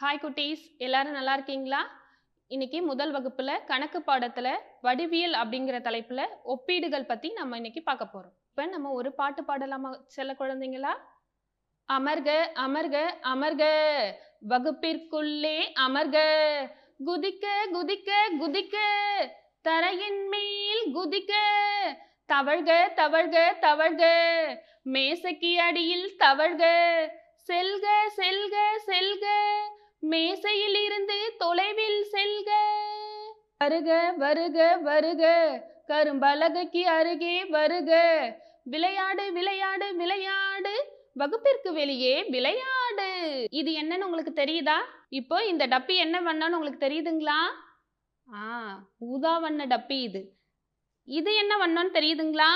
Hi குட்டீஸ். எல்லாரும் நல்லா இருக்கீங்களா? இன்னைக்கு முதல் வகுப்புல கணக்கு பாடத்துல வடிவியல் அப்படிங்கிற தலைப்புல ஒப்பீடுகள் பத்தி நம்ம இன்னைக்கு பார்க்க போறோம். இப்ப நம்ம ஒரு பாட்டு பாடலாமா செல்ல குழந்தைங்களா? அமர்க அமர்க அமர்க. வகுப்பிற்குள்ளே அமர்க. குதிக்க குதிக்க குதிக்க. தரையின் மேல் குதிக்க. தவழ்க தவழ்க தவழ்க. மேசைக்கு அடியில் தவழ்க. செல்க செல்க செல்க. மேசையில் இருந்து தொலைவில் செல்க. வருக வருக வருக. கரும்பலகைக்கு அருகே வருக. விளையாடு விளையாடு விளையாடு. வகுப்பிற்கு வெளியே விளையாடு. இது என்னன்னு உங்களுக்கு தெரியுதா? இப்போ இந்த டப்பி என்ன வண்ணம்னு உங்களுக்கு தெரியுதுங்களா? ஆ ஊதா வண்ண டப்பி இது. இது என்ன வண்ணம்னு தெரியுதுங்களா?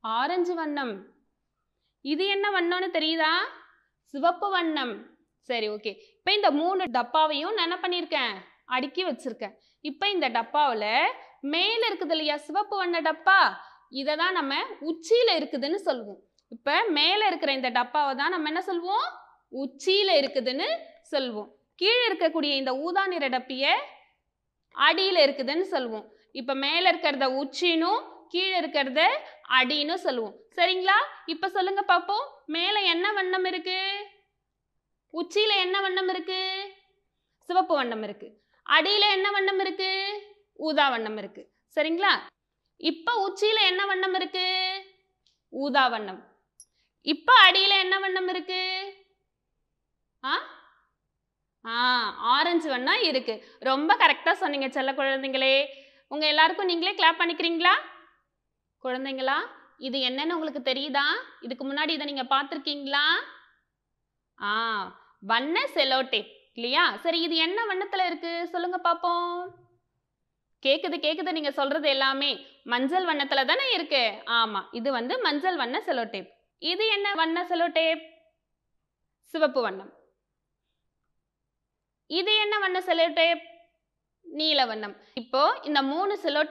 ஆரஞ்சு வண்ணம். இது என்ன வண்ணம்னு தெரியுதா? சிவப்பு வண்ணம். சரி ஓகே இப்போ இந்த மூணு டப்பாவையும் நான் என்ன பண்ணியிருக்கேன் அடுக்கி வச்சிருக்கேன். இப்போ இந்த டப்பாவில் மேலே இருக்குது இல்லையா? சிவப்பு வண்ண டப்பா? இதை தான் நம்ம உச்சியில் இருக்குதுன்னு சொல்லுவோம். இப்போ மேலே இருக்கிற இந்த டப்பாவை தான் நம்ம என்ன சொல்லுவோம் உச்சியில் இருக்குதுன்னு சொல்லுவோம் கீழே இருக்கக்கூடிய இந்த ஊதா நிற டப்பியை அடியில் இருக்குதுன்னு சொல்லுவோம் இப்போ மேலே இருக்கிறத உச்சினும் கீழே இருக்கிறத அடின்னு சொல்லுவோம் சரிங்களா? இப்போ சொல்லுங்க பார்ப்போம் மேலே என்ன வண்ணம் இருக்குது உச்சியில் என்ன வண்ணம் இருக்கு? சிவப்பு வண்ணம் இருக்கு. அடியில் என்ன வண்ணம் இருக்கு? ஊதா வண்ணம் இருக்கு. சரிங்களா? இப்போ உச்சியில் என்ன வண்ணம் இருக்கு? ஊதா வண்ணம். இப்போ அடியில் என்ன வண்ணம் இருக்கு? ஆ? ஆ ஆரஞ்சு வண்ணம் இருக்கு. ரொம்ப கரெக்டாக சொன்னீங்க செல்ல குழந்தைங்களே. உங்கள் எல்லாருக்கும் நீங்களே கிளாப் பண்ணிக்கிறீங்களா? குழந்தைங்களா இது என்னன்னு உங்களுக்கு தெரியுதா? இதுக்கு முன்னாடி இதை நீங்கள் பார்த்துருக்கீங்களா? ஆ வண்ண செலோ டேப் இல்லையா? சரி இது என்ன வண்ணத்தில் இருக்குது சொல்லுங்க பார்ப்போம் கேக்குது கேக்குது நீங்க சொல்றது எல்லாமே. மஞ்சள் வண்ணத்துல தானே இருக்கு? ஆமா இது வந்து மஞ்சள் வண்ண செலோ டேப் இது என்ன வண்ண செலோ டேப் சிவப்பு வண்ணம். இது என்ன வண்ண செலோ டேப் நீல வண்ணம். இப்போ இந்த மூணு செலோ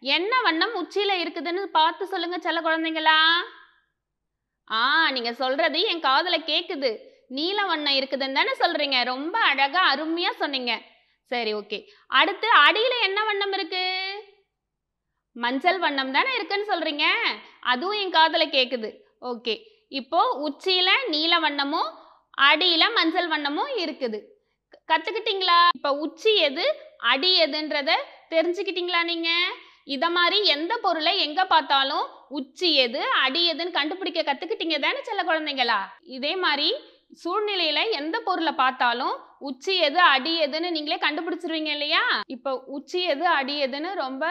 என்ன வண்ணம் உச்சியில இருக்குதுன்னு பார்த்து சொல்லுங்க செல்ல குழந்தைங்களா. ஆ நீங்க சொல்றது என் காதுல கேக்குது. நீல வண்ணம் இருக்குதுன்னு தானே சொல்றீங்க. ரொம்ப அழகா அருமையா சொன்னீங்க. சரி ஓகே. அடுத்து அடியில என்ன வண்ணம் இருக்கு? மஞ்சள் வண்ணம் தானே இருக்குன்னு சொல்றீங்க. அதுவும் என் காதல கேக்குது. ஓகே. இப்போ உச்சியில நீல வண்ணமும் அடியில மஞ்சள் வண்ணமும் இருக்குது. கத்துக்கிட்டீங்களா? இப்ப உச்சி எது அடி எதுன்றத தெரிஞ்சுக்கிட்டீங்களா நீங்க? இத மாதிரி எந்த பொருளை எங்க பார்த்தாலும் உச்சி எது அடி எதுன்னு கண்டுபிடிக்க கத்துக்கிட்டீங்க தானே செல்ல குழந்தைங்களா? இதே மாதிரி சூழ்நிலையில எந்த பொருளை பார்த்தாலும் உச்சி எது அடி எதுன்னு நீங்களே கண்டுபிடிச்சிருவீங்க இல்லையா? இப்போ உச்சி எது அடி எதுன்னு ரொம்ப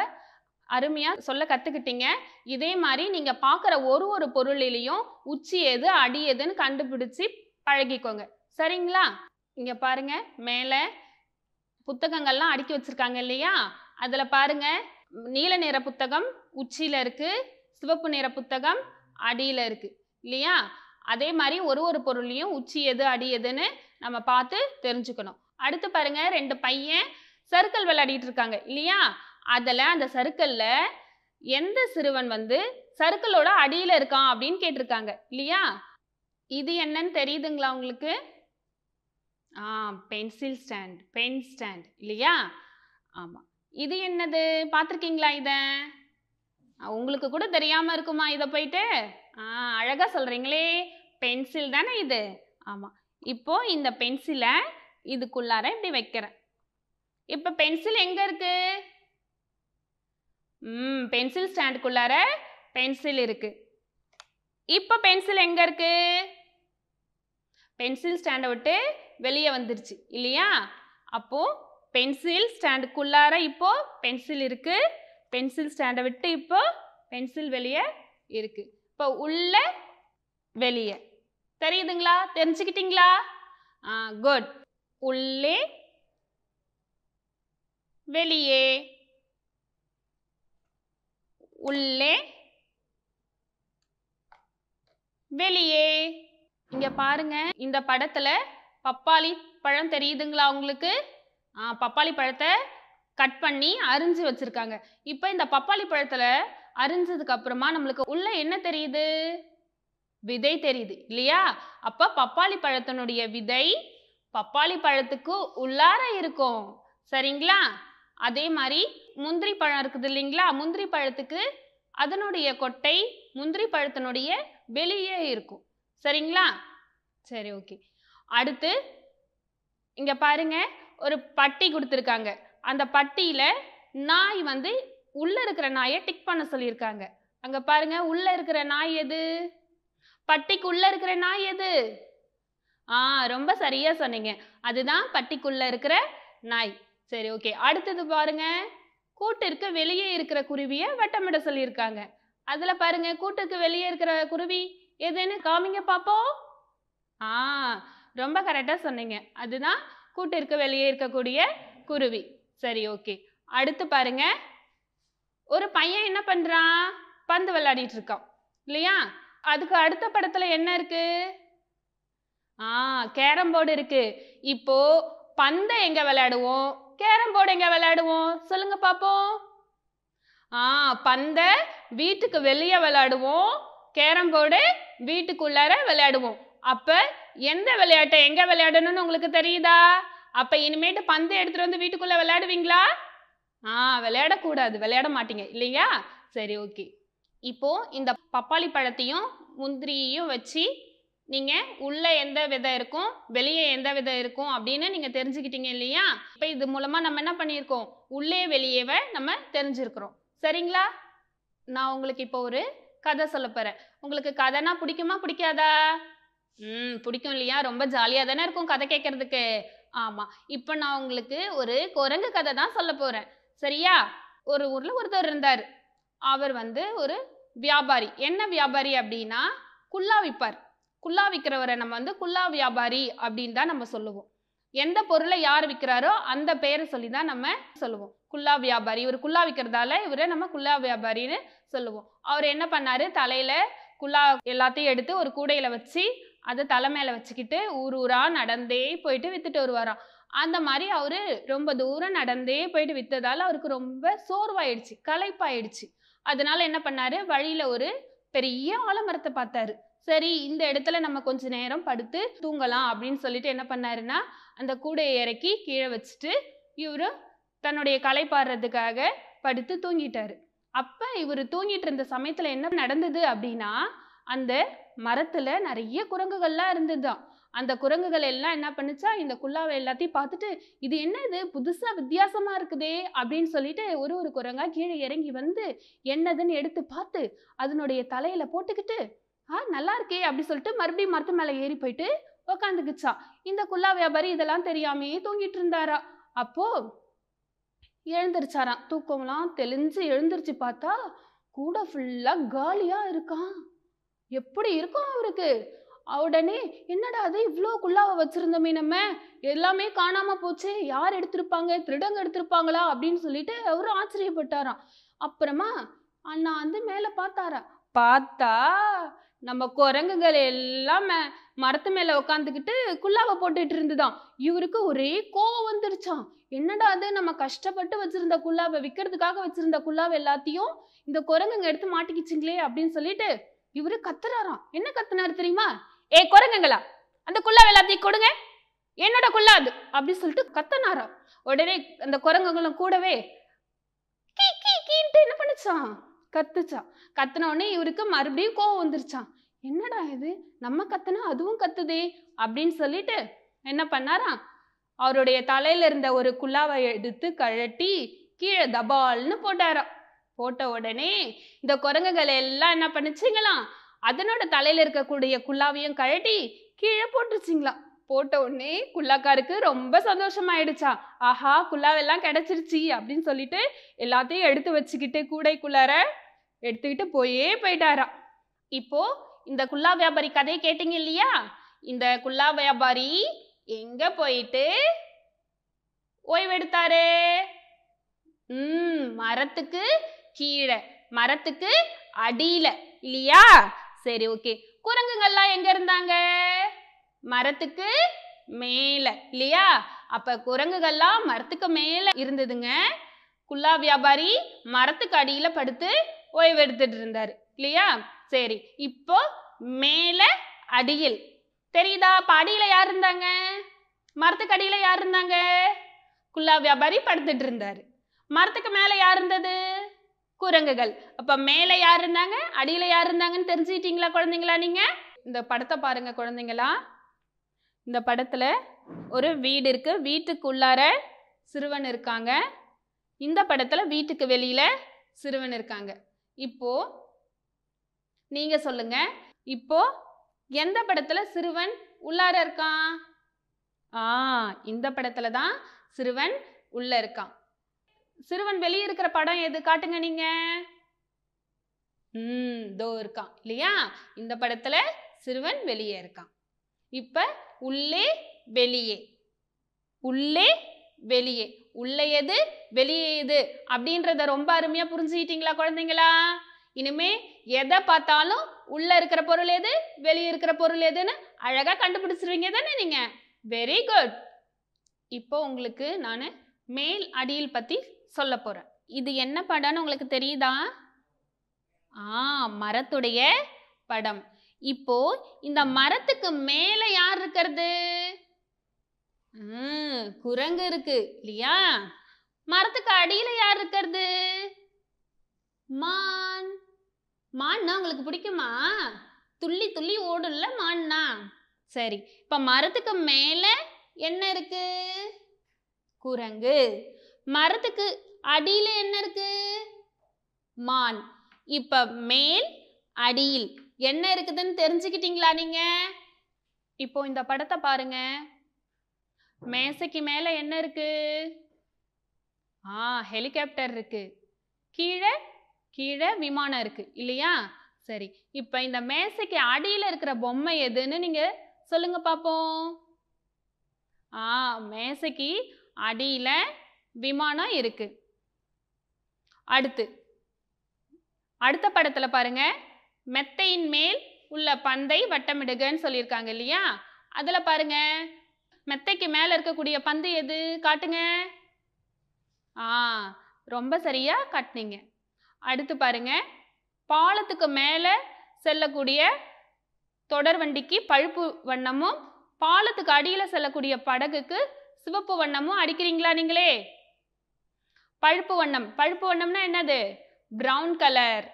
அருமையா சொல்ல கத்துக்கிட்டீங்க. இதே மாதிரி நீங்க பார்க்குற ஒரு ஒரு பொருளிலையும் உச்சி எது அடி எதுன்னு கண்டுபிடிச்சு பழகிக்கோங்க. சரிங்களா? இங்க பாருங்க. மேல புத்தகங்கள்லாம் அடுக்கி வச்சிருக்காங்க இல்லையா? அதுல பாருங்க. நீல நிற புத்தகம் உச்சியில இருக்கு. சிவப்பு நிற புத்தகம் அடியில இருக்கு. இல்லையா? அதே மாதிரி ஒரு ஒரு பொருளையும் உச்சி எது அடி எதுன்னு நம்ம பார்த்து தெரிஞ்சுக்கணும். அடுத்து பாருங்க ரெண்டு பையன் சர்க்கிள் விளையாடிட்டு இருக்காங்க இல்லையா? அதில் அந்த சர்க்கிள்ல எந்த சிறுவன் வந்து சர்க்கிளோட அடியில் இருக்கான் அப்படின்னு கேட்டிருக்காங்க இல்லையா? இது என்னன்னு தெரியுதுங்களா உங்களுக்கு? ஆ பென்சில் ஸ்டாண்ட் பென் ஸ்டாண்ட் இல்லையா? ஆமாம் இது என்னது? பார்த்துருக்கீங்களா இதை? உங்களுக்கு கூட தெரியாமல் இருக்குமா இதை போயிட்டு? ஆ அழகாக சொல்கிறீங்களே பென்சில் தானே இது? ஆமாம் இப்போது இந்த பென்சிலை இதுக்குள்ளார இப்படி வைக்கிறேன். இப்போ பென்சில் எங்கே இருக்கு? ம் பென்சில் ஸ்டாண்டுக்குள்ளார பென்சில் இருக்கு. இப்போ பென்சில் எங்கே இருக்கு? பென்சில் ஸ்டாண்டை விட்டு வெளியே வந்துருச்சு இல்லையா? அப்போது பென்சில் ஸ்டாண்டுக்குள்ளார இப்போது பென்சில் இருக்குது பென்சில் ஸ்டாண்டை விட்டு இப்போ பென்சில் வெளியே இருக்குது இப்போ உள்ள வெளியே. தெரியுதுங்களா? தெரிஞ்சுக்கிட்டீங்களா? குட் உள்ளே வெளியே. உள்ளே வெளியே. இங்க பாருங்க இந்த படத்துல பப்பாளி பழம் தெரியுதுங்களா உங்களுக்கு? பப்பாளி பழத்தை கட் பண்ணி அரிஞ்சு வச்சிருக்காங்க. இப்போ இந்த பப்பாளி பழத்துல அரிஞ்சதுக்கு அப்புறமா நம்மளுக்கு உள்ள என்ன தெரியுது? விதை தெரியுது இல்லையா? அப்ப பப்பாளி பழத்தினுடைய விதை பப்பாளி பழத்துக்கு உள்ளார இருக்கும். சரிங்களா? அதே மாதிரி முந்திரி பழம் இருக்குது இல்லைங்களா? முந்திரி பழத்துக்கு அதனுடைய கொட்டை முந்திரி பழத்தினுடைய வெளியே இருக்கும். சரிங்களா? சரி ஓகே. அடுத்து இங்க பாருங்க ஒரு பட்டி கொடுத்துருக்காங்க. அந்த பட்டியில நாய் வந்து உள்ள இருக்கிற நாயை டிக் பண்ண சொல்லியிருக்காங்க. அங்க பாருங்க உள்ள இருக்கிற நாய் எது? பட்டிக்குள்ள இருக்கிற நாய் எது? ஆ ரொம்ப சரியா சொன்னீங்க. அதுதான் பட்டிக்குள்ள இருக்கிற நாய். சரி ஓகே. அடுத்தது பாருங்க. கூட்டிற்கு வெளியே இருக்கிற குருவியை வட்டமிட சொல்லியிருக்காங்க. அதுல பாருங்க கூட்டுக்கு வெளியே இருக்கிற குருவி எதுன்னு காமிங்க பாப்போம். ஆ ரொம்ப கரெக்டா சொன்னீங்க. அதுதான் கூட்டிற்கு வெளியே இருக்கக்கூடிய குருவி. சரி ஓகே. அடுத்து பாருங்க. ஒரு பையன் என்ன பண்றான்? பந்து விளையாடிட்டு இருக்கான். இல்லையா? அதுக்கு அடுத்த படத்துல என்ன இருக்கு? ஆ கேரம் போர்டு இருக்கு. இப்போ பந்தை எங்க விளையாடுவோம்? கேரம் போர்டு எங்க விளையாடுவோம்? சொல்லுங்க பாப்போம். ஆ பந்தை வீட்டுக்கு வெளியே விளையாடுவோம். கேரம் போர்டு வீட்டுக்குள்ளார விளையாடுவோம். அப்ப எந்த விளையாட்டை எங்க விளையாடணும்னு உங்களுக்கு தெரியுதா? அப்ப இனிமேட்டு பந்தை எடுத்துட்டு வந்து வீட்டுக்குள்ள விளையாடுவீங்களா? ஆ விளையாடக்கூடாது. விளையாட மாட்டீங்க. இல்லையா? சரி ஓகே. இப்போ இந்த பப்பாளி பழத்தையும் முந்திரியையும் வச்சு நீங்கள் உள்ளே எந்த விதை இருக்கும் வெளியே எந்த விதை இருக்கும் அப்படின்னு நீங்கள் தெரிஞ்சுக்கிட்டீங்க இல்லையா? இப்போ இது மூலமாக நம்ம என்ன பண்ணியிருக்கோம்? உள்ளே வெளியேவை நம்ம தெரிஞ்சிருக்கிறோம். சரிங்களா? நான் உங்களுக்கு இப்போ ஒரு கதை சொல்ல போகிறேன் உங்களுக்கு கதைனா பிடிக்குமா பிடிக்காதா? ம் பிடிக்கும் இல்லையா? ரொம்ப ஜாலியாக தானே இருக்கும் கதை கேட்கறதுக்கு. ஆமாம் இப்போ நான் உங்களுக்கு ஒரு குரங்கு கதை தான் சொல்ல போகிறேன் சரியா? ஒரு ஊரில் ஒருத்தர் இருந்தார். அவர் வந்து ஒரு வியாபாரி. என்ன வியாபாரி அப்படின்னா குல்லா விற்பார் குல்லா விற்கிறவரை நம்ம வந்து குல்லா வியாபாரி அப்படின்னு தான் நம்ம சொல்லுவோம். எந்த பொருளை யார் விற்கிறாரோ அந்த பெயரை சொல்லி தான் நம்ம சொல்லுவோம். குல்லா வியாபாரி. இவர் குல்லா விற்கிறதால இவரை நம்ம குல்லா வியாபாரின்னு சொல்லுவோம். அவர் என்ன பண்ணாரு? தலையில குல்லா எல்லாத்தையும் எடுத்து ஒரு கூடையில வச்சு அதை தலை வச்சுக்கிட்டு ஊர் ஊரா நடந்தே போயிட்டு வித்துட்டு வருவாராம். அந்த மாதிரி அவரு ரொம்ப தூரம் நடந்தே போயிட்டு வித்ததால அவருக்கு ரொம்ப சோர்வாயிடுச்சு களைப்பாயிடுச்சு. அதனால என்ன பண்ணாரு? வழியில ஒரு பெரிய ஆலமரத்தை பார்த்தாரு. சரி இந்த இடத்துல நம்ம கொஞ்ச நேரம் படுத்து தூங்கலாம் அப்படின்னு சொல்லிட்டு என்ன பண்ணாருன்னா அந்த கூடையை இறக்கி கீழே வச்சுட்டு இவரு தன்னுடைய களைப்பாடுறதுக்காக படுத்து தூங்கிட்டாரு. அப்ப இவர் தூங்கிட்டு இருந்த சமயத்துல என்ன நடந்தது அப்படின்னா அந்த மரத்துல நிறைய குரங்குகள்லாம் இருந்ததுதான். அந்த குரங்குகள் எல்லாம் என்ன பண்ணுச்சா இந்த குல்லாவை எல்லாத்தையும் பார்த்துட்டு இது என்ன இது புதுசாக வித்தியாசமாக இருக்குதே அப்படின்னு சொல்லிட்டு ஒரு ஒரு குரங்காக கீழே இறங்கி வந்து என்னதுன்னு எடுத்து பார்த்து அதனுடைய தலையில் போட்டுக்கிட்டு ஆ நல்லா இருக்கே அப்படி சொல்லிட்டு மறுபடியும் மரத்து மேலே ஏறி போயிட்டு உக்காந்துக்குச்சா. இந்த குல்லா வியாபாரி இதெல்லாம் தெரியாமே தூங்கிட்டு இருந்தாரா. அப்போ எழுந்திருச்சாராம். தூக்கம்லாம் தெளிஞ்சு எழுந்திருச்சு பார்த்தா கூட ஃபுல்லாக காலியாக இருக்கான். எப்படி இருக்கும் அவருக்கு? உடனே என்னடா அது இவ்வளோ குள்ளாவை வச்சிருந்தோமே நம்ம? எல்லாமே காணாம போச்சே. யார் எடுத்திருப்பாங்க? திருடங்க எடுத்திருப்பாங்களா? அப்படின்னு சொல்லிட்டு அவரும் ஆச்சரியப்பட்டாராம். அப்புறமா அண்ணா வந்து மேலே பார்த்தாரா? பார்த்தா நம்ம குரங்குகள் எல்லாம் மரத்து மேலே உட்காந்துக்கிட்டு குல்லாவை போட்டுட்டு இருந்துதான். இவருக்கு ஒரே கோவம் வந்துருச்சான் என்னடா அது நம்ம கஷ்டப்பட்டு வச்சிருந்த குள்ளாவை விற்கிறதுக்காக வச்சிருந்த குள்ளாவை எல்லாத்தையும் இந்த குரங்குங்க எடுத்து மாட்டிக்கிச்சிங்களே அப்படின்னு சொல்லிட்டு இவரு கத்துறாராம். என்ன கத்துனாரு தெரியுமா? ஏ குரங்குங்களா? அந்த குல்லாவை எல்லாத்தையும் கொடுங்க. என்னோட குல்லா அது அப்படி சொல்லிட்டு கத்தனாராம் உடனே அந்த குரங்குகளும் கூடவே கீ கீ கீன்ட்டு என்ன பண்ணுச்சான் கத்துச்சான் கத்தின உடனே இவருக்கு மறுபடியும் கோவம் வந்துருச்சான் என்னடா இது? நம்ம கத்துனா அதுவும் கத்துதே அப்படின்னு சொல்லிட்டு என்ன பண்ணாரா? அவருடைய தலையில இருந்த ஒரு குல்லாவை எடுத்து கழட்டி கீழே தபால்னு போட்டாராம். போட்ட உடனே இந்த குரங்குகள் எல்லாம் என்ன பண்ணுச்சுங்களாம்? அதனோட தலையில் இருக்கக்கூடிய குல்லாவையும் கழட்டி கீழே போட்டுருச்சிங்களா? போட்ட உடனே குல்லாக்காருக்கு ரொம்ப சந்தோஷமாயிடுச்சா. ஆஹா குல்லாவெல்லாம் கிடைச்சிருச்சு அப்படின்னு சொல்லிட்டு எல்லாத்தையும் எடுத்து வச்சுக்கிட்டு கூடைக்குள்ளார எடுத்துக்கிட்டு போயே போயிட்டாராம் இப்போ இந்த குல்லா வியாபாரி கதையை கேட்டீங்க இல்லையா? இந்த குல்லா வியாபாரி எங்க போயிட்டு ஓய்வெடுத்தாரு? ம் மரத்துக்கு கீழே மரத்துக்கு அடியில இல்லையா? சரி ஓகே குரங்குங்கள்லாம் எங்க இருந்தாங்க? மரத்துக்கு மேல இல்லையா? அப்ப குரங்குகள்லாம் மரத்துக்கு மேல இருந்ததுங்க. குல்லா வியாபாரி மரத்துக்கு அடியில படுத்து ஓய்வெடுத்துட்டு இருந்தாரு இல்லையா? சரி இப்போ மேல அடியில். தெரியுதா? அப்ப அடியில யார் இருந்தாங்க? மரத்துக்கு அடியில யார் இருந்தாங்க? குல்லா வியாபாரி படுத்துட்டு இருந்தாரு. மரத்துக்கு மேல யார் இருந்தது? குரங்குகள். அப்ப மேல யார் இருந்தாங்க? அடியில யார் இருந்தாங்கன்னு தெரிஞ்சுக்கிட்டீங்களா குழந்தைங்களா நீங்க? இந்த படத்தை பாருங்க குழந்தைங்களா. இந்த படத்துல ஒரு வீடு இருக்கு. வீட்டுக்குள்ளார சிறுவன் இருக்காங்க. இந்த படத்துல வீட்டுக்கு வெளியில சிறுவன் இருக்காங்க. இப்போ நீங்க சொல்லுங்க. இப்போ எந்த படத்துல சிறுவன் உள்ளார இருக்கான்? ஆ இந்த படத்துல தான் சிறுவன் உள்ள இருக்கான். சிறுவன் வெளியே இருக்கிற படம் எது? காட்டுங்க நீங்க. ம் தோ இருக்கான். இல்லையா? இந்த படத்துல சிறுவன் வெளியே இருக்கான். இப்ப உள்ளே வெளியே. உள்ளே வெளியே. உள்ளே எது? வெளியே எது? அப்படின்றத ரொம்ப அருமையா புரிஞ்சுக்கிட்டீங்களா குழந்தைங்களா? இனிமே எதை பார்த்தாலும் உள்ள இருக்கிற பொருள் எது? வெளியே இருக்கிற பொருள் எதுன்னு அழகா கண்டுபிடிச்சிருவீங்க தானே நீங்க? வெரி குட் இப்போ உங்களுக்கு நான் மேல் அடியில் பத்தி சொல்ல போகிறேன் இது என்ன படம்னு உங்களுக்கு தெரியுதா? ஆ மரத்துடைய படம். இப்போ இந்த மரத்துக்கு மேலே யார் இருக்கிறது? குரங்கு இருக்கு இல்லையா? மரத்துக்கு அடியில யார் இருக்கிறது? மான். மான்னா உங்களுக்கு பிடிக்குமா? துள்ளி துள்ளி ஓடும்ல மான்னா. சரி இப்ப மரத்துக்கு மேல என்ன இருக்கு? குரங்கு. மரத்துக்கு அடியில் என்ன இருக்கு? மான். இப்ப மேல் அடியில் என்ன இருக்குதுன்னு தெரிஞ்சுக்கிட்டீங்களா நீங்க? இப்போ இந்த படத்தை பாருங்க. மேசைக்கு மேல என்ன இருக்கு? ஆ ஹெலிகாப்டர் இருக்கு. கீழே கீழே விமானம் இருக்கு. இல்லையா? சரி. இப்போ இந்த மேசைக்கு அடியில் இருக்கிற பொம்மை எதுன்னு நீங்க சொல்லுங்க பாப்போம். ஆ மேசைக்கு அடியில விமானம் இருக்கு. அடுத்து அடுத்த படத்துல பாருங்க. மெத்தையின் மேல் உள்ள பந்தை வட்டமிடுகன்னு சொல்லியிருக்காங்க இல்லையா? அதுல பாருங்க. மெத்தைக்கு மேல இருக்கக்கூடிய பந்து எது? காட்டுங்க. ஆ ரொம்ப சரியா காட்டுனீங்க. அடுத்து பாருங்க. பாலத்துக்கு மேல செல்லக்கூடிய தொடர் வண்டிக்கு பழுப்பு வண்ணமும் பாலத்துக்கு அடியில் செல்லக்கூடிய படகுக்கு சிவப்பு வண்ணமும் அடிக்கிறீங்களா நீங்களே? பழுப்பு வண்ணம். பழுப்பு வண்ணம்னா என்னது? பிரவுன் கலர்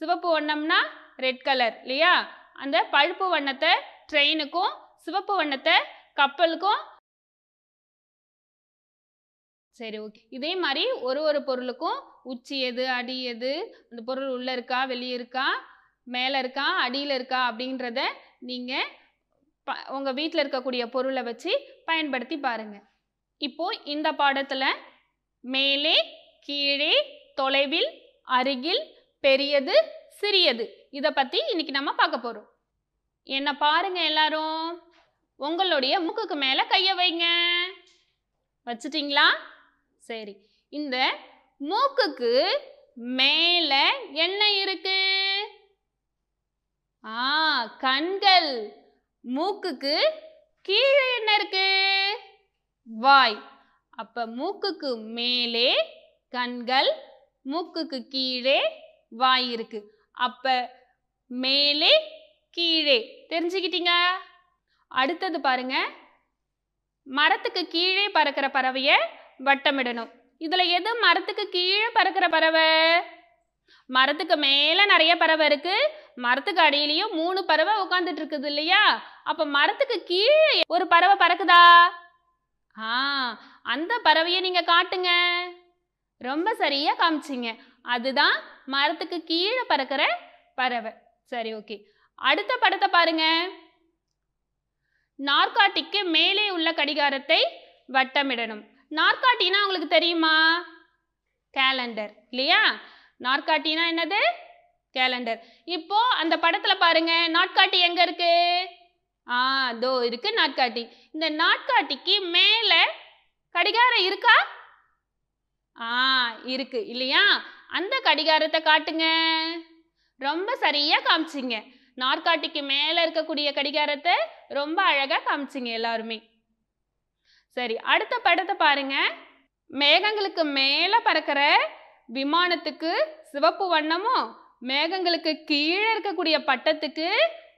சிவப்பு வண்ணம்னா ரெட் கலர் இல்லையா? அந்த பழுப்பு வண்ணத்தை ட்ரெயினுக்கும் சிவப்பு வண்ணத்தை கப்பலுக்கும் சரி ஓகே இதே மாதிரி ஒரு ஒரு பொருளுக்கும் உச்சி எது அடி எது அந்த பொருள் உள்ளே இருக்கா வெளியே இருக்கா மேலே இருக்கா அடியில் இருக்கா அப்படின்றத நீங்கள் ப உங்கள் வீட்டில் இருக்கக்கூடிய பொருளை வச்சு பயன்படுத்தி பாருங்கள் இப்போது இந்த பாடத்தில் மேலே கீழே தொலைவில் அருகில் பெரியது சிறியது. இதை பற்றி இன்னைக்கு நம்ம பார்க்க போகிறோம் என்ன பாருங்க எல்லாரும். உங்களுடைய மூக்குக்கு மேலே கையை வைங்க. வச்சுட்டிங்களா? சரி. இந்த மூக்குக்கு மேலே என்ன இருக்கு? ஆ கண்கள். மூக்குக்கு கீழே என்ன இருக்கு? வாய். அப்ப மூக்குக்கு மேலே கண்கள் மூக்குக்கு கீழே வாய் இருக்கு. அப்ப மேலே கீழே. தெரிஞ்சுக்கிட்டீங்க? அடுத்தது பாருங்க. மரத்துக்கு கீழே பறக்கிற பறவைய வட்டமிடணும். இதுல எது மரத்துக்கு கீழே பறக்கிற பறவை? மரத்துக்கு மேலே நிறைய பறவை இருக்கு. மரத்துக்கு அடியிலையும் மூணு பறவை உட்காந்துட்டு இருக்குது இல்லையா? அப்ப மரத்துக்கு கீழே ஒரு பறவை பறக்குதா? ஆ அந்த பறவையை நீங்க காட்டுங்க. ரொம்ப சரியா காமிச்சிங்க. அதுதான் மரத்துக்கு கீழே பறக்கிற பறவை. சரி ஓகே. அடுத்த படத்தை பாருங்க. நாற்காட்டிக்கு மேலே உள்ள கடிகாரத்தை வட்டமிடணும். நாற்காட்டினா உங்களுக்கு தெரியுமா? கேலண்டர் இல்லையா? நாற்காட்டினா என்னது? கேலண்டர் இப்போ அந்த படத்துல பாருங்க. நாட்காட்டி எங்க இருக்கு? ஆ தோ இருக்கு நாட்காட்டி இந்த நாட்காட்டிக்கு மேலே கடிகாரம் இருக்கா? ஆ இருக்கு. இல்லையா? அந்த கடிகாரத்தை காட்டுங்க. ரொம்ப சரியா காமிச்சிங்க. நாற்காட்டிக்கு மேல இருக்கக்கூடிய கடிகாரத்தை ரொம்ப அழகா காமிச்சிங்க எல்லாருமே. சரி அடுத்த படத்தை பாருங்க. மேகங்களுக்கு மேல பறக்கிற விமானத்துக்கு சிவப்பு வண்ணமும் மேகங்களுக்கு கீழே இருக்கக்கூடிய பட்டத்துக்கு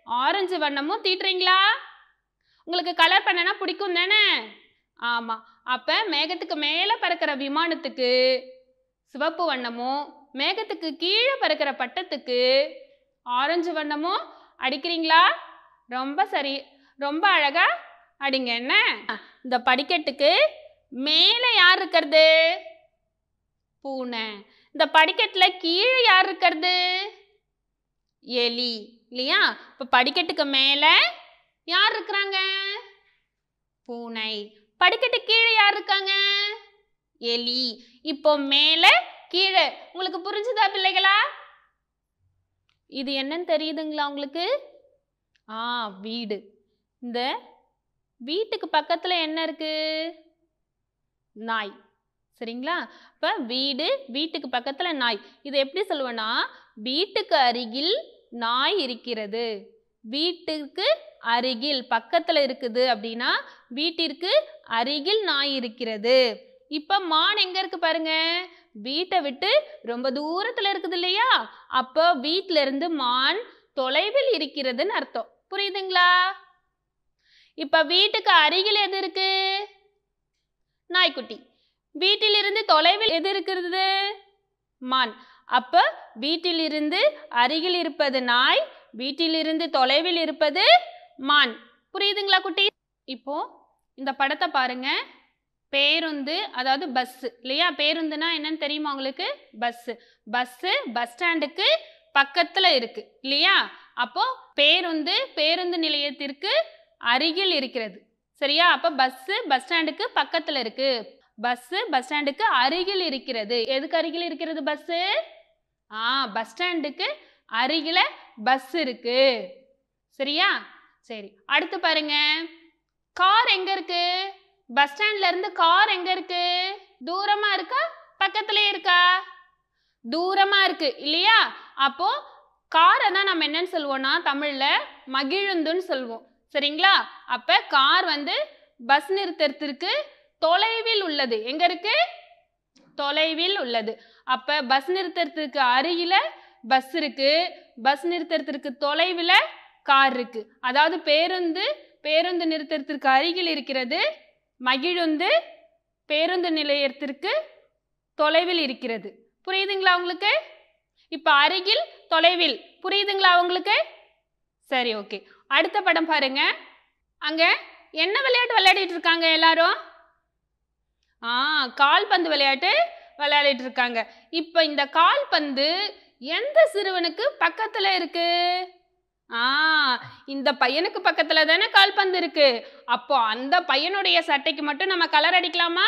ஆரஞ்சு வண்ணமும் தீட்டுறீங்களா? உங்களுக்கு கலர் பண்ணனா பிடிக்கும் தானே ஆமாம் அப்ப மேகத்துக்கு மேல பறக்கிற விமானத்துக்கு சிவப்பு வண்ணமும் மேகத்துக்கு கீழே பறக்கிற பட்டத்துக்கு ஆரஞ்சு வண்ணமும் அடிக்கிறீங்களா? ரொம்ப சரி. ரொம்ப அழகா அடிங்க. என்ன? இந்த படிக்கட்டுக்கு மேலே யார் இருக்கிறது? பூனை. இந்த படிக்கட்டுல கீழே யார் இருக்கிறது? எலி. இல்லையா? இப்ப படிக்கட்டுக்கு மேல யார் இருக்கிறாங்க? பூனை. படிக்கட்டு கீழே யார் இருக்காங்க? எலி. இப்போ மேலே கீழே. உங்களுக்கு புரிஞ்சுதா பிள்ளைகளா? இது என்னன்னு தெரியுதுங்களா உங்களுக்கு? ஆ வீடு. இந்த வீட்டுக்கு பக்கத்தில் என்ன இருக்கு? நாய். சரிங்களா? இப்போ வீடு வீட்டுக்கு பக்கத்தில் நாய். இது எப்படி சொல்லுவேன்னா வீட்டுக்கு அருகில் நாய் இருக்கிறது. வீட்டுக்கு அருகில் பக்கத்தில் இருக்குது அப்படின்னா வீட்டிற்கு அருகில் நாய் இருக்கிறது. இப்போ மான் எங்கே இருக்கு பாருங்க? வீட்டை விட்டு ரொம்ப தூரத்தில் இருக்குது இல்லையா? அப்போ வீட்டிலிருந்து இருந்து மான் தொலைவில் இருக்கிறதுன்னு அர்த்தம். புரியுதுங்களா? இப்போ வீட்டுக்கு அருகில் எது இருக்கு? நாய்க்குட்டி. வீட்டிலிருந்து தொலைவில் எது இருக்கிறது? மான். அப்போ வீட்டிலிருந்து அருகில் இருப்பது நாய் வீட்டிலிருந்து தொலைவில் இருப்பது மான். புரியுதுங்களா குட்டி? இப்போ இந்த படத்தை பாருங்க. பேருந்து அதாவது பஸ்ஸு இல்லையா? பேருந்துனா என்னன்னு தெரியுமா உங்களுக்கு? பஸ்ஸு பஸ்ஸு பஸ் ஸ்டாண்டுக்கு பக்கத்தில் இருக்கு இல்லையா? அப்போ பேருந்து பேருந்து நிலையத்திற்கு அருகில் இருக்கிறது சரியா? அப்போ பஸ்ஸு பஸ் ஸ்டாண்டுக்கு பக்கத்தில் இருக்கு. பஸ்ஸு பஸ் ஸ்டாண்டுக்கு அருகில் இருக்கிறது. எதுக்கு அருகில் இருக்கிறது பஸ்ஸு ஆ பஸ் ஸ்டாண்டுக்கு அருகில பஸ் இருக்கு. சரியா? சரி அடுத்து பாருங்க. கார் எங்க இருக்கு? பஸ் ஸ்டாண்ட்ல இருந்து கார் எங்க இருக்கு? தூரமா இருக்கா? பக்கத்துலயே இருக்கா? தூரமா இருக்கு இல்லையா? அப்போ காரை தான் நம்ம என்னன்னு சொல்லுவோம்னா தமிழ்ல மகிழுந்துன்னு சொல்லுவோம் சரிங்களா? அப்ப கார் வந்து பஸ் நிறுத்தத்திற்கு தொலைவில் உள்ளது. எங்க இருக்கு? தொலைவில் உள்ளது. அப்ப பஸ் நிறுத்தத்திற்கு அருகில பஸ் இருக்கு. பஸ் நிறுத்தத்திற்கு தொலைவில் கார் இருக்கு. அதாவது பேருந்து பேருந்து நிறுத்தத்திற்கு அருகில் இருக்கிறது மகிழுந்து பேருந்து நிலையத்திற்கு தொலைவில் இருக்கிறது. புரியுதுங்களா உங்களுக்கு? இப்போ அருகில் தொலைவில். புரியுதுங்களா உங்களுக்கு? சரி ஓகே அடுத்த படம் பாருங்க. அங்க என்ன விளையாட்டு விளையாடிட்டு இருக்காங்க எல்லாரும்? ஆ கால்பந்து விளையாட்டு விளையாடிட்டு இருக்காங்க. இப்போ இந்த கால்பந்து எந்த சிறுவனுக்கு பக்கத்துல இருக்கு? ஆ இந்த பையனுக்கு பக்கத்துல தானே கால்பந்து இருக்கு. அப்போ அந்த பையனுடைய சட்டைக்கு மட்டும் நம்ம கலர் அடிக்கலாமா?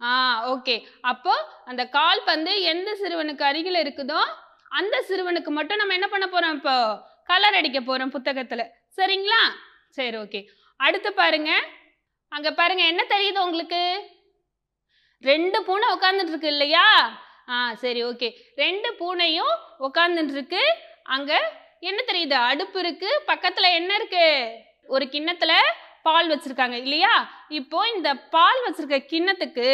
ஆ ஓகே அப்போ அந்த கால்பந்து எந்த சிறுவனுக்கு அருகில் இருக்குதோ அந்த சிறுவனுக்கு மட்டும் நம்ம என்ன பண்ண போறோம் இப்போ? கலர் அடிக்க போறோம் புத்தகத்துல. சரிங்களா? சரி ஓகே அடுத்து பாருங்க. அங்க பாருங்க என்ன தெரியுது உங்களுக்கு? ரெண்டு பூனை உட்காந்துட்டு இருக்கு இல்லையா? ஆ சரி ஓகே. ரெண்டு பூனையும் உட்காந்துட்டு அங்கே அங்க என்ன தெரியுது? அடுப்பு இருக்கு. பக்கத்துல என்ன இருக்கு? ஒரு கிண்ணத்துல பால் வச்சிருக்காங்க இல்லையா? இப்போ இந்த பால் வச்சிருக்க கிண்ணத்துக்கு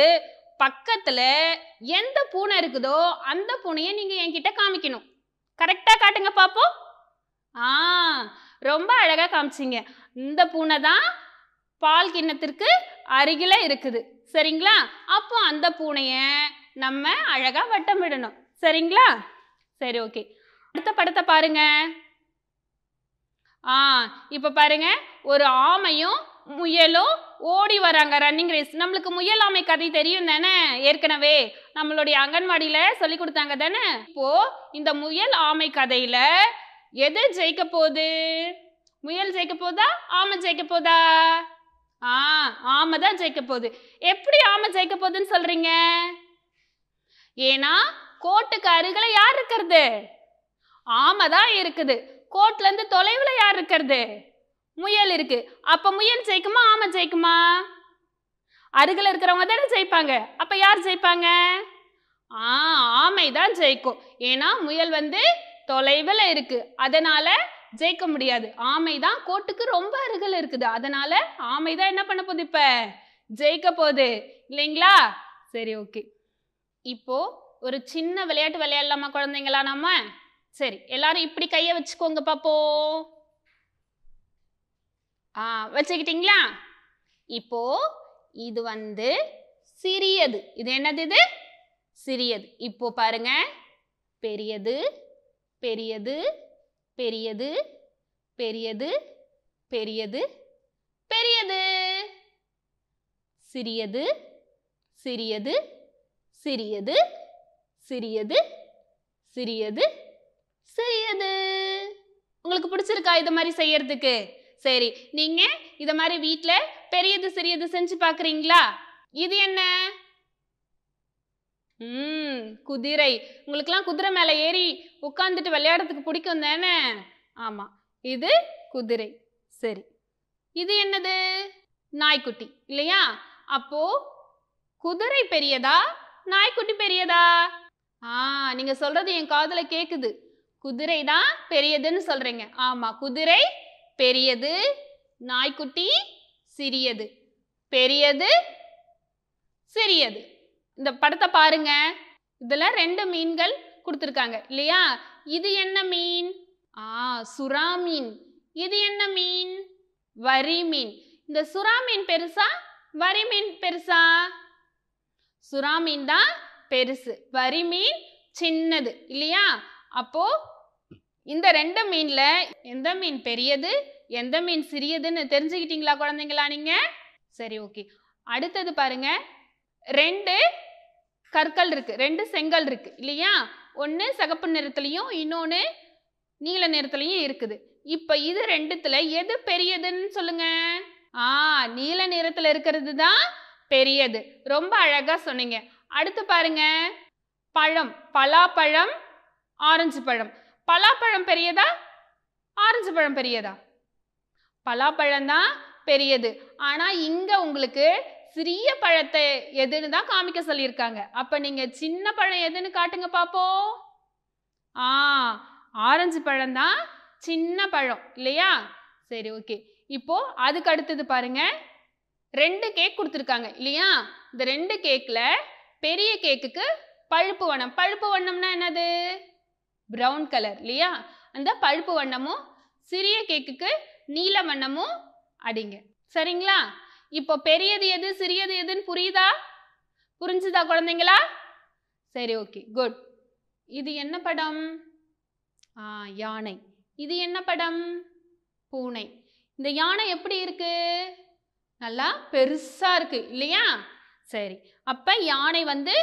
பக்கத்துல எந்த பூனை இருக்குதோ அந்த பூனையை நீங்க என்கிட்ட காமிக்கணும். கரெக்டா காட்டுங்க பாப்போம். ஆ ரொம்ப அழகா காமிச்சிங்க. இந்த பூனை தான் பால் கிண்ணத்திற்கு அருகில இருக்குது. சரிங்களா? அப்போ அந்த பூனையை நம்ம அழகா வட்டமிடணும் சரிங்களா? சரி ஓகே அடுத்த படத்தை பாருங்க. ஆ இப்போ பாருங்க. ஒரு ஆமையும் முயலும் ஓடி வராங்க ரன்னிங் ரேஸ் நம்மளுக்கு முயல் ஆமை கதை தெரியும் தானே? ஏற்கனவே நம்மளுடைய அங்கன்வாடியில் சொல்லி கொடுத்தாங்க தானே? இப்போ இந்த முயல் ஆமை கதையில எது ஜெயிக்க போகுது? முயல் ஜெயிக்க போதா? ஆமை ஜெயிக்க போதா? ஆ ஆமை தான் ஜெயிக்க போகுது. எப்படி ஆமை ஜெயிக்க போகுதுன்னு சொல்றீங்க? ஏன்னா கோட்டுக்கு அருகில் யார் இருக்கிறது? ஆமை தான் இருக்குது. கோட்ல இருந்து யார் இருக்கிறது? முயல் இருக்கு. அப்ப முயல் ஜெயிக்குமா ஆமை ஜெயிக்குமா? அருகில் இருக்கிறவங்க தானே ஜெயிப்பாங்க. அப்ப யார் ஜெயிப்பாங்க? ஆ ஆமை தான் ஜெயிக்கும். ஏன்னா முயல் வந்து தொலைவில் இருக்கு. அதனால ஜெயிக்க முடியாது. ஆமை தான் கோட்டுக்கு ரொம்ப அருகில் இருக்குது. அதனால ஆமை தான் என்ன பண்ண போகுது இப்ப? ஜெயிக்க போகுது. இல்லைங்களா? சரி ஓகே. இப்போ ஒரு சின்ன விளையாட்டு விளையாடலாமா குழந்தைங்களா நம்ம? சரி எல்லாரும் இப்படி கையை வச்சுக்கோங்க பாப்போ ஆ வச்சுக்கிட்டீங்களா? இப்போ இது வந்து சிறியது. இது என்னது இது? சிறியது. இப்போ பாருங்க. பெரியது பெரியது பெரியது பெரியது பெரியது பெரியது. சிறியது சிறியது சிறியது சிறியது சிறியது சிறியது. உங்களுக்கு பிடிச்சிருக்கா இது மாதிரி செய்யறதுக்கு? சரி நீங்க இத மாதிரி வீட்ல பெரியது சிறியது செஞ்சு பாக்குறீங்களா? இது என்ன? ம் குதிரை. உங்களுக்குலாம் குதிரை மேலே ஏறி உட்காந்துட்டு விளையாடுறதுக்கு பிடிக்கும் தானே? ஆமாம் இது குதிரை. சரி இது என்னது? நாய்க்குட்டி இல்லையா? அப்போ குதிரை பெரியதா நாய்க்குட்டி பெரியதா? ஆ நீங்க சொல்றது என் காதுல கேக்குது. குதிரை தான் பெரியதுன்னு சொல்றீங்க. ஆமா குதிரை பெரியது நாய்க்குட்டி சிறியது. பெரியது சிறியது. இந்த படத்தை பாருங்க. இதுல ரெண்டு மீன்கள் கொடுத்துருக்காங்க. இல்லையா? இது என்ன மீன்? ஆ சுறா மீன். இது என்ன மீன்? வரி மீன். இந்த சுறா மீன் பெருசா? வரி மீன் பெருசா? சுறா மீன் தான் பெருசு. வரி மீன் சின்னது இல்லையா? அப்போ இந்த ரெண்டு மீன்ல எந்த மீன் பெரியது எந்த மீன் சிறியதுன்னு தெரிஞ்சுக்கிட்டீங்களா குழந்தைங்களா நீங்க? சரி ஓகே. அடுத்தது பாருங்க. ரெண்டு கற்கள் இருக்கு ரெண்டு செங்கல் இருக்கு இல்லையா? ஒன்று சிகப்பு நிறத்துலையும் இன்னொன்று நீல நிறத்துலையும் இருக்குது. இப்போ இது ரெண்டுத்துல எது பெரியதுன்னு சொல்லுங்க. ஆ நீல நிறத்துல இருக்கிறது தான் பெரியது. ரொம்ப அழகாக சொன்னீங்க. அடுத்து பாருங்க. பழம். பலாப்பழம் ஆரஞ்சு பழம். பலாப்பழம் பெரியதா? ஆரஞ்சு பழம் பெரியதா? பலாப்பழம் தான் பெரியது. ஆனால் இங்கே உங்களுக்கு சிறிய பழத்தை எதுன்னு தான் காமிக்க சொல்லியிருக்காங்க. அப்போ நீங்கள் சின்ன பழம் எதுன்னு காட்டுங்க பார்ப்போம் ஆ ஆரஞ்சு பழம் தான் சின்ன பழம். இல்லையா? சரி ஓகே. இப்போ அதுக்கு அடுத்தது பாருங்கள் ரெண்டு கேக் கொடுத்துருக்காங்க இல்லையா? இந்த ரெண்டு கேக்கில் பெரிய கேக்குக்கு பழுப்பு வண்ணம். பழுப்பு வண்ணம்னா என்னது? ப்ரௌன் கலர் இல்லையா? அந்த பழுப்பு வண்ணமும் சிறிய கேக்குக்கு நீல வண்ணமும் அடிங்க. சரிங்களா? இப்போ பெரியது எது சிறியது எதுன்னு புரியுதா? புரிஞ்சுதா குழந்தைங்களா? சரி ஓகே குட் இது என்ன படம்? ஆ யானை. இது என்ன படம்? பூனை. இந்த யானை எப்படி இருக்குது நல்லா பெருசாக இருக்குது இல்லையா? சரி அப்போ யானை வந்து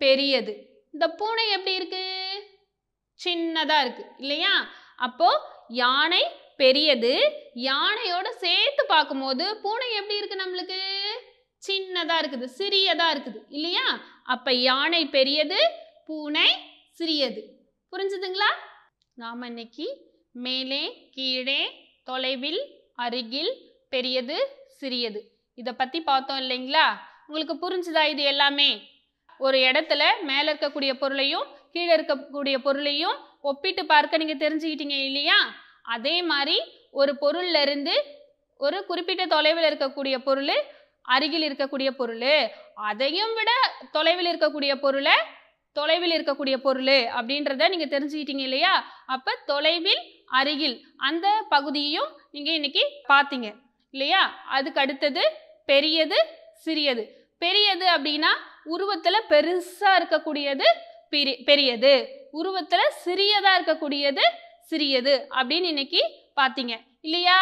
பெரியது. இந்த பூனை எப்படி இருக்குது சின்னதாக இருக்குது இல்லையா? அப்போது யானை பெரியது. யானையோட சேர்த்து பார்க்கும்போது பூனை எப்படி இருக்குது நம்மளுக்கு? சின்னதாக இருக்குது சிறியதாக இருக்குது இல்லையா? அப்போ யானை பெரியது பூனை சிறியது. புரிஞ்சுதுங்களா? நாம இன்னைக்கு மேலே கீழே தொலைவில் அருகில் பெரியது சிறியது. இதை பற்றி பார்த்தோம் இல்லைங்களா? உங்களுக்கு புரிஞ்சுதா இது எல்லாமே? ஒரு இடத்துல மேலே இருக்கக்கூடிய பொருளையும் கீழே இருக்கக்கூடிய பொருளையும் ஒப்பிட்டு பார்க்க நீங்கள் தெரிஞ்சுக்கிட்டீங்க இல்லையா? அதே மாதிரி ஒரு பொருள்ல இருந்து ஒரு குறிப்பிட்ட தொலைவில் இருக்கக்கூடிய பொருள் அருகில் இருக்கக்கூடிய பொருள். அதையும் விட தொலைவில் இருக்கக்கூடிய பொருளை தொலைவில் இருக்கக்கூடிய பொருள் அப்படின்றத நீங்கள் தெரிஞ்சுக்கிட்டீங்க இல்லையா? அப்போ தொலைவில் அருகில் அந்த பகுதியையும் நீங்கள் இன்னைக்கு பார்த்தீங்க. இல்லையா? அதுக்கு அடுத்தது பெரியது சிறியது. பெரியது அப்படின்னா உருவத்தில் பெருசாக இருக்கக்கூடியது பெரியது. உருவத்தில் சிறியதாக இருக்கக்கூடியது சிறியது அப்படின்னு இன்னைக்கு பார்த்தீங்க. இல்லையா?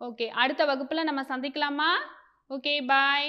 ஓகே அடுத்த வகுப்பில் நம்ம சந்திக்கலாமா? Okay bye